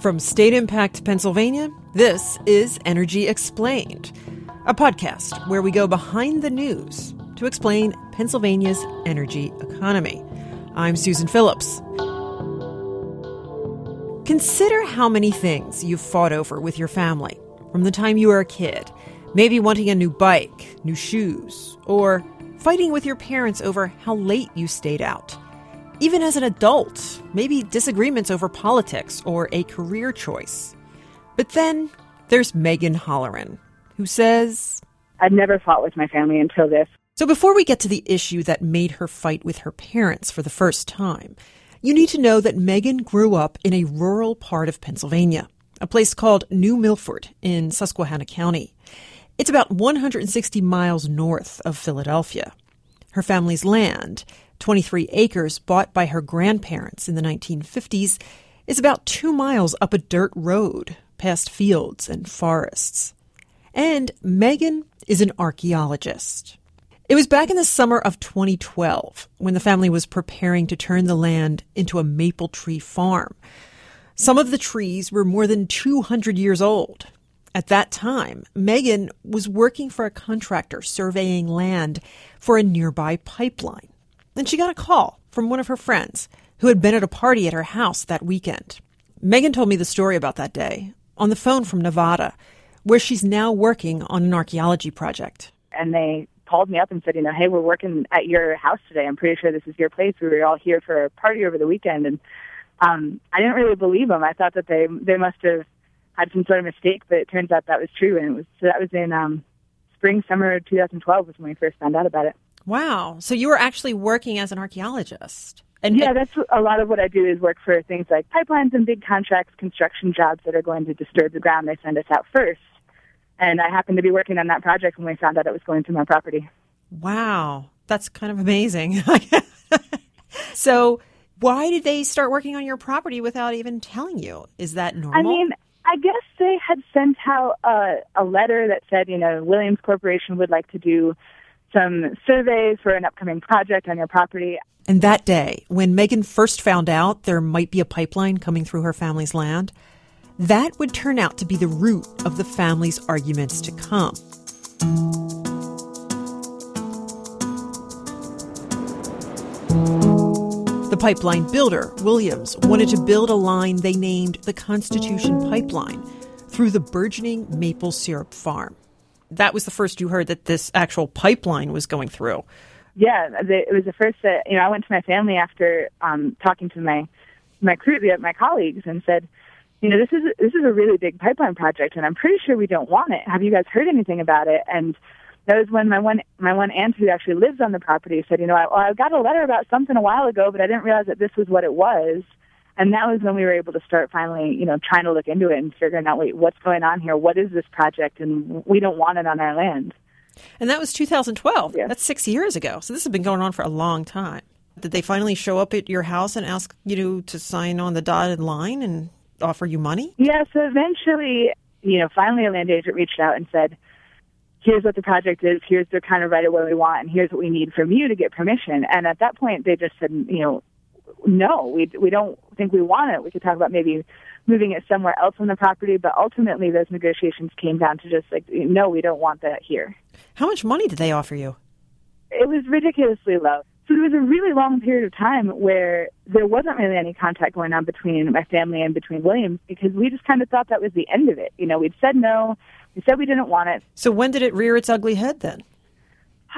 From State Impact, Pennsylvania, this is Energy Explained, a podcast where we go behind the news to explain Pennsylvania's energy economy. I'm Susan Phillips. Consider how many things you've fought over with your family from the time you were a kid. Maybe wanting a new bike, new shoes, or fighting with your parents over how late you stayed out. Even as an adult, maybe disagreements over politics or a career choice. But then there's Megan Holleran, who says, I've never fought with my family until this. So before we get to the issue that made her fight with her parents for the first time, you need to know that Megan grew up in a rural part of Pennsylvania, a place called New Milford in Susquehanna County. It's about 160 miles north of Philadelphia. Her family's land 23 acres bought by her grandparents in the 1950s, is about two miles up a dirt road past fields and forests. And Megan is an archaeologist. It was back in the summer of 2012 when the family was preparing to turn the land into a maple tree farm. Some of the trees were more than 200 years old. At that time, Megan was working for a contractor surveying land for a nearby pipeline. Then she got a call from one of her friends who had been at a party at her house that weekend. Megan told me the story about that day on the phone from Nevada, where she's now working on an archaeology project. And they called me up and said, you know, hey, we're working at your house today. I'm pretty sure this is your place. We were all here for a party over the weekend, and um, I didn't really believe them. I thought that they they must have had some sort of mistake, but it turns out that was true. And it was so that was in um, spring summer 2012 was when we first found out about it. Wow. So you were actually working as an archaeologist. And yeah, that's a lot of what I do is work for things like pipelines and big contracts, construction jobs that are going to disturb the ground. They send us out first. And I happened to be working on that project when we found out it was going to my property. Wow. That's kind of amazing. so, why did they start working on your property without even telling you? Is that normal? I mean, I guess they had sent out a, a letter that said, you know, Williams Corporation would like to do some surveys for an upcoming project on your property. And that day, when Megan first found out there might be a pipeline coming through her family's land, that would turn out to be the root of the family's arguments to come. The pipeline builder, Williams, wanted to build a line they named the Constitution Pipeline through the burgeoning maple syrup farm that was the first you heard that this actual pipeline was going through. Yeah, it was the first that you know. I went to my family after um, talking to my my crew, my colleagues, and said, you know, this is this is a really big pipeline project, and I'm pretty sure we don't want it. Have you guys heard anything about it? And that was when my one my one aunt who actually lives on the property said, you know, I, well, I got a letter about something a while ago, but I didn't realize that this was what it was. And that was when we were able to start finally, you know, trying to look into it and figuring out, wait, what's going on here? What is this project? And we don't want it on our land. And that was 2012. Yeah. That's six years ago. So this has been going on for a long time. Did they finally show up at your house and ask you to sign on the dotted line and offer you money? Yeah, so eventually, you know, finally a land agent reached out and said, here's what the project is, here's the kind of right of way we want, and here's what we need from you to get permission. And at that point, they just said, you know, no, we we don't think we want it. We could talk about maybe moving it somewhere else on the property, but ultimately those negotiations came down to just like, no, we don't want that here. How much money did they offer you? It was ridiculously low. So there was a really long period of time where there wasn't really any contact going on between my family and between Williams because we just kind of thought that was the end of it. You know, we'd said no, we said we didn't want it. So when did it rear its ugly head then?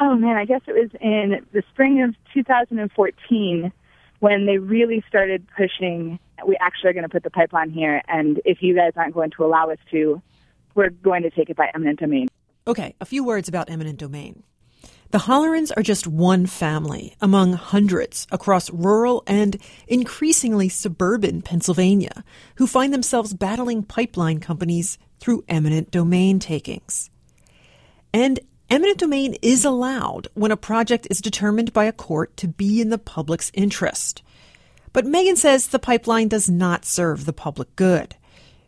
Oh man, I guess it was in the spring of 2014 when they really started pushing, we actually are going to put the pipeline here, and if you guys aren't going to allow us to, we're going to take it by eminent domain. Okay, a few words about eminent domain. The Hollerans are just one family among hundreds across rural and increasingly suburban Pennsylvania who find themselves battling pipeline companies through eminent domain takings. And Eminent domain is allowed when a project is determined by a court to be in the public's interest. But Megan says the pipeline does not serve the public good.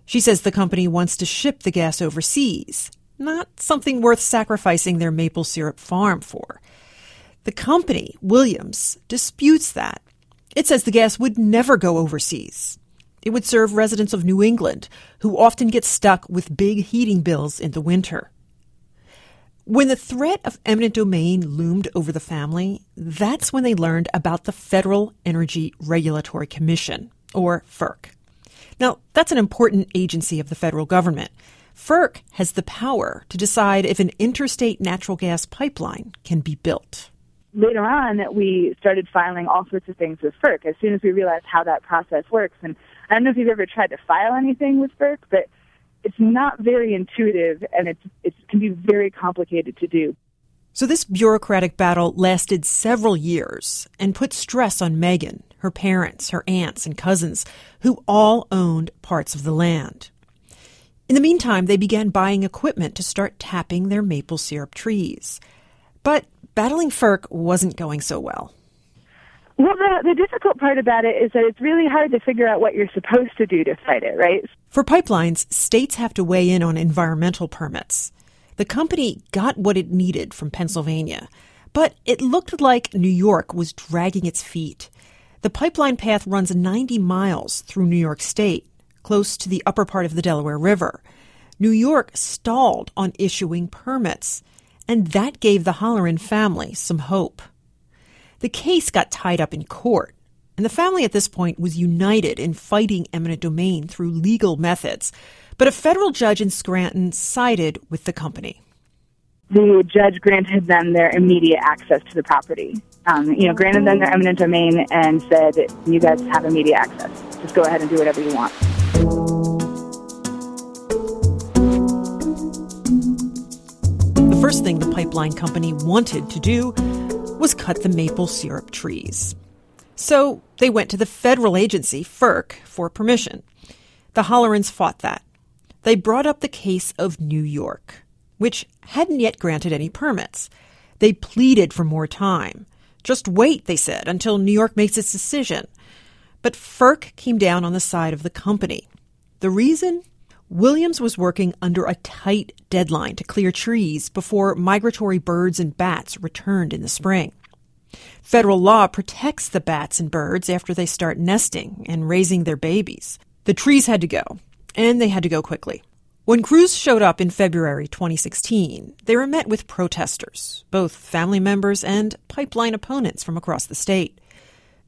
She says the company wants to ship the gas overseas, not something worth sacrificing their maple syrup farm for. The company, Williams, disputes that. It says the gas would never go overseas. It would serve residents of New England, who often get stuck with big heating bills in the winter. When the threat of eminent domain loomed over the family, that's when they learned about the Federal Energy Regulatory Commission, or FERC. Now, that's an important agency of the federal government. FERC has the power to decide if an interstate natural gas pipeline can be built. Later on, we started filing all sorts of things with FERC as soon as we realized how that process works. And I don't know if you've ever tried to file anything with FERC, but it's not very intuitive and it's, it can be very complicated to do. So this bureaucratic battle lasted several years and put stress on Megan, her parents, her aunts, and cousins, who all owned parts of the land. In the meantime, they began buying equipment to start tapping their maple syrup trees. But battling FERC wasn't going so well. Well, the, the difficult part about it is that it's really hard to figure out what you're supposed to do to fight it, right? For pipelines, states have to weigh in on environmental permits. The company got what it needed from Pennsylvania, but it looked like New York was dragging its feet. The pipeline path runs 90 miles through New York State, close to the upper part of the Delaware River. New York stalled on issuing permits, and that gave the Holleran family some hope. The case got tied up in court, and the family at this point was united in fighting eminent domain through legal methods. But a federal judge in Scranton sided with the company. The judge granted them their immediate access to the property. Um, you know, granted them their eminent domain and said, "You guys have immediate access. Just go ahead and do whatever you want." The first thing the pipeline company wanted to do was cut the maple syrup trees. So they went to the federal agency, FERC, for permission. The Hollerans fought that. They brought up the case of New York, which hadn't yet granted any permits. They pleaded for more time. Just wait, they said, until New York makes its decision. But FERC came down on the side of the company. The reason? Williams was working under a tight deadline to clear trees before migratory birds and bats returned in the spring. Federal law protects the bats and birds after they start nesting and raising their babies. The trees had to go, and they had to go quickly. When crews showed up in February 2016, they were met with protesters, both family members and pipeline opponents from across the state.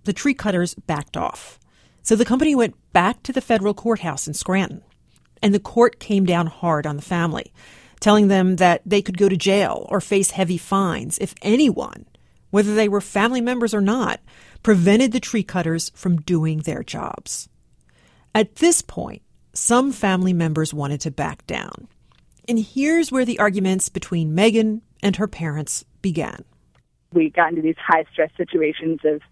The tree cutters backed off. So the company went back to the federal courthouse in Scranton and the court came down hard on the family, telling them that they could go to jail or face heavy fines if anyone, whether they were family members or not, prevented the tree cutters from doing their jobs. At this point, some family members wanted to back down. And here's where the arguments between Megan and her parents began. We got into these high stress situations of,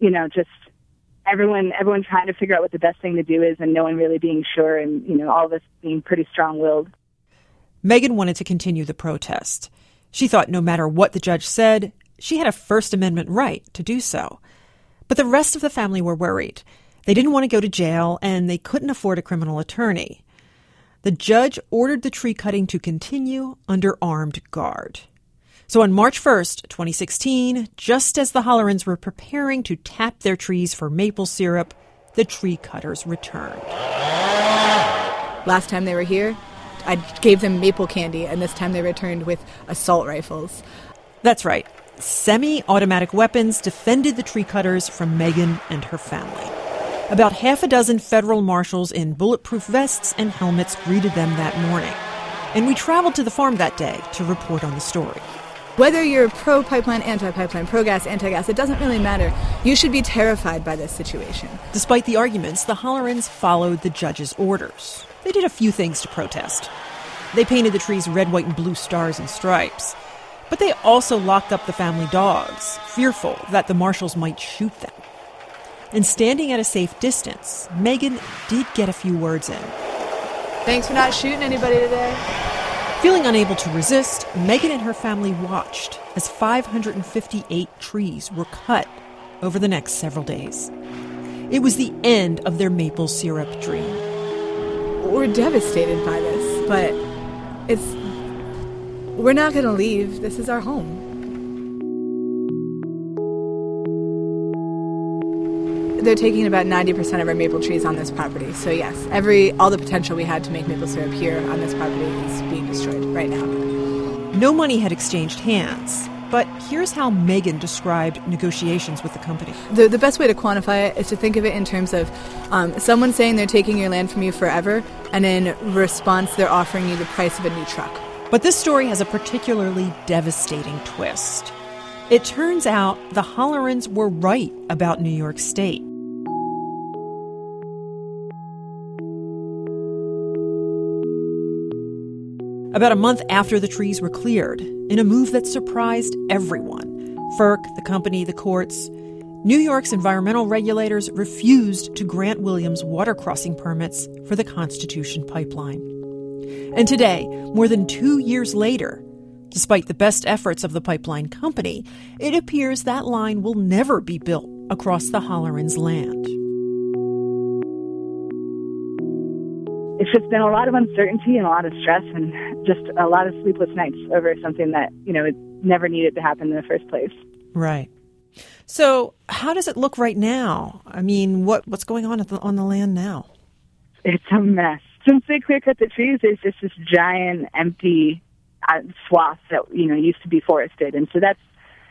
you know, just everyone everyone trying to figure out what the best thing to do is and no one really being sure and you know all of us being pretty strong-willed megan wanted to continue the protest she thought no matter what the judge said she had a first amendment right to do so but the rest of the family were worried they didn't want to go to jail and they couldn't afford a criminal attorney the judge ordered the tree cutting to continue under armed guard so on March 1st, 2016, just as the Hollerans were preparing to tap their trees for maple syrup, the tree cutters returned. Last time they were here, I gave them maple candy, and this time they returned with assault rifles. That's right. Semi automatic weapons defended the tree cutters from Megan and her family. About half a dozen federal marshals in bulletproof vests and helmets greeted them that morning. And we traveled to the farm that day to report on the story. Whether you're pro pipeline, anti pipeline, pro gas, anti gas, it doesn't really matter. You should be terrified by this situation. Despite the arguments, the Hollerans followed the judge's orders. They did a few things to protest. They painted the trees red, white, and blue stars and stripes. But they also locked up the family dogs, fearful that the marshals might shoot them. And standing at a safe distance, Megan did get a few words in. Thanks for not shooting anybody today. Feeling unable to resist, Megan and her family watched as 558 trees were cut over the next several days. It was the end of their maple syrup dream. We're devastated by this, but it's. We're not going to leave. This is our home. They're taking about 90% of our maple trees on this property. So yes, every all the potential we had to make maple syrup here on this property is being destroyed right now. No money had exchanged hands. But here's how Megan described negotiations with the company. The, the best way to quantify it is to think of it in terms of um, someone saying they're taking your land from you forever, and in response, they're offering you the price of a new truck. But this story has a particularly devastating twist. It turns out the Hollerans were right about New York State. About a month after the trees were cleared, in a move that surprised everyone FERC, the company, the courts New York's environmental regulators refused to grant Williams water crossing permits for the Constitution pipeline. And today, more than two years later, despite the best efforts of the pipeline company, it appears that line will never be built across the Hollerans' land. It's just been a lot of uncertainty and a lot of stress and just a lot of sleepless nights over something that you know it never needed to happen in the first place. Right. So, how does it look right now? I mean, what what's going on the, on the land now? It's a mess. Since they clear cut the trees, there's just this giant empty uh, swath that you know used to be forested, and so that's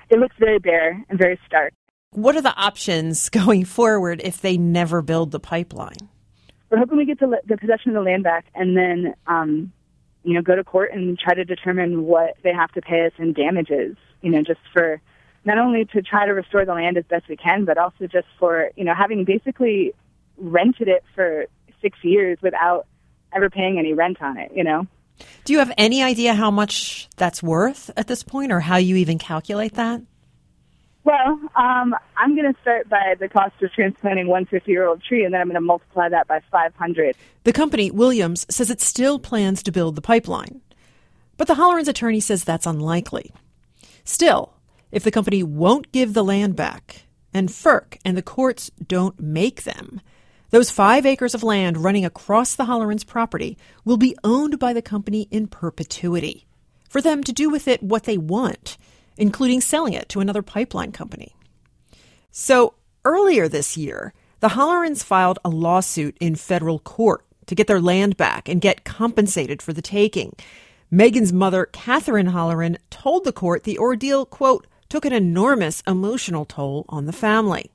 it looks very bare and very stark. What are the options going forward if they never build the pipeline? We're hoping we get the, the possession of the land back and then, um, you know, go to court and try to determine what they have to pay us in damages, you know, just for not only to try to restore the land as best we can, but also just for, you know, having basically rented it for six years without ever paying any rent on it, you know? Do you have any idea how much that's worth at this point or how you even calculate that? Well, um, I'm going to start by the cost of transplanting one 50 year old tree, and then I'm going to multiply that by 500. The company, Williams, says it still plans to build the pipeline. But the Hollerans attorney says that's unlikely. Still, if the company won't give the land back, and FERC and the courts don't make them, those five acres of land running across the Hollerans' property will be owned by the company in perpetuity, for them to do with it what they want including selling it to another pipeline company. So earlier this year, the Hollerans filed a lawsuit in federal court to get their land back and get compensated for the taking. Megan's mother, Catherine Holleran, told the court the ordeal, quote, took an enormous emotional toll on the family.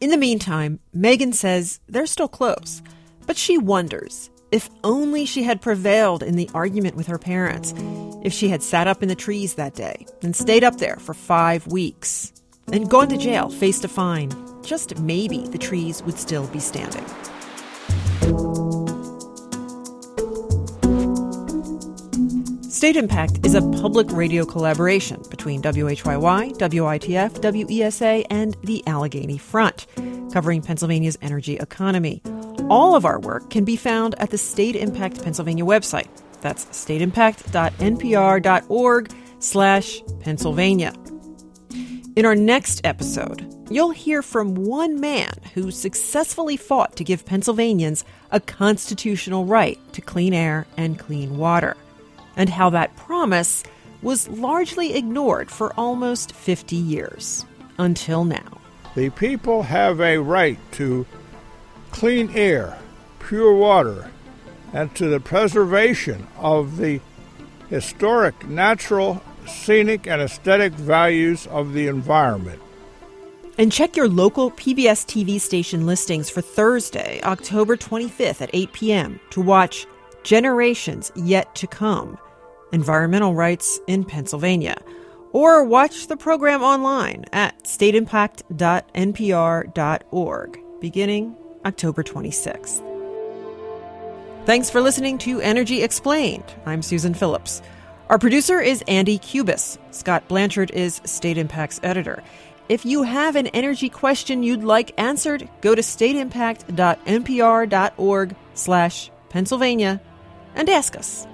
In the meantime, Megan says they're still close, but she wonders if only she had prevailed in the argument with her parents. If she had sat up in the trees that day and stayed up there for five weeks and gone to jail, faced a fine, just maybe the trees would still be standing. State Impact is a public radio collaboration between WHYY, WITF, WESA, and the Allegheny Front, covering Pennsylvania's energy economy. All of our work can be found at the State Impact Pennsylvania website. That's stateimpact.npr.org slash Pennsylvania. In our next episode, you'll hear from one man who successfully fought to give Pennsylvanians a constitutional right to clean air and clean water, and how that promise was largely ignored for almost 50 years, until now. The people have a right to clean air, pure water, and to the preservation of the historic, natural, scenic, and aesthetic values of the environment. And check your local PBS TV station listings for Thursday, October 25th at 8 p.m. to watch Generations Yet to Come Environmental Rights in Pennsylvania. Or watch the program online at stateimpact.npr.org beginning October 26th. Thanks for listening to Energy Explained. I'm Susan Phillips. Our producer is Andy Cubis. Scott Blanchard is State Impact's editor. If you have an energy question you'd like answered, go to stateimpact.npr.org slash Pennsylvania and ask us.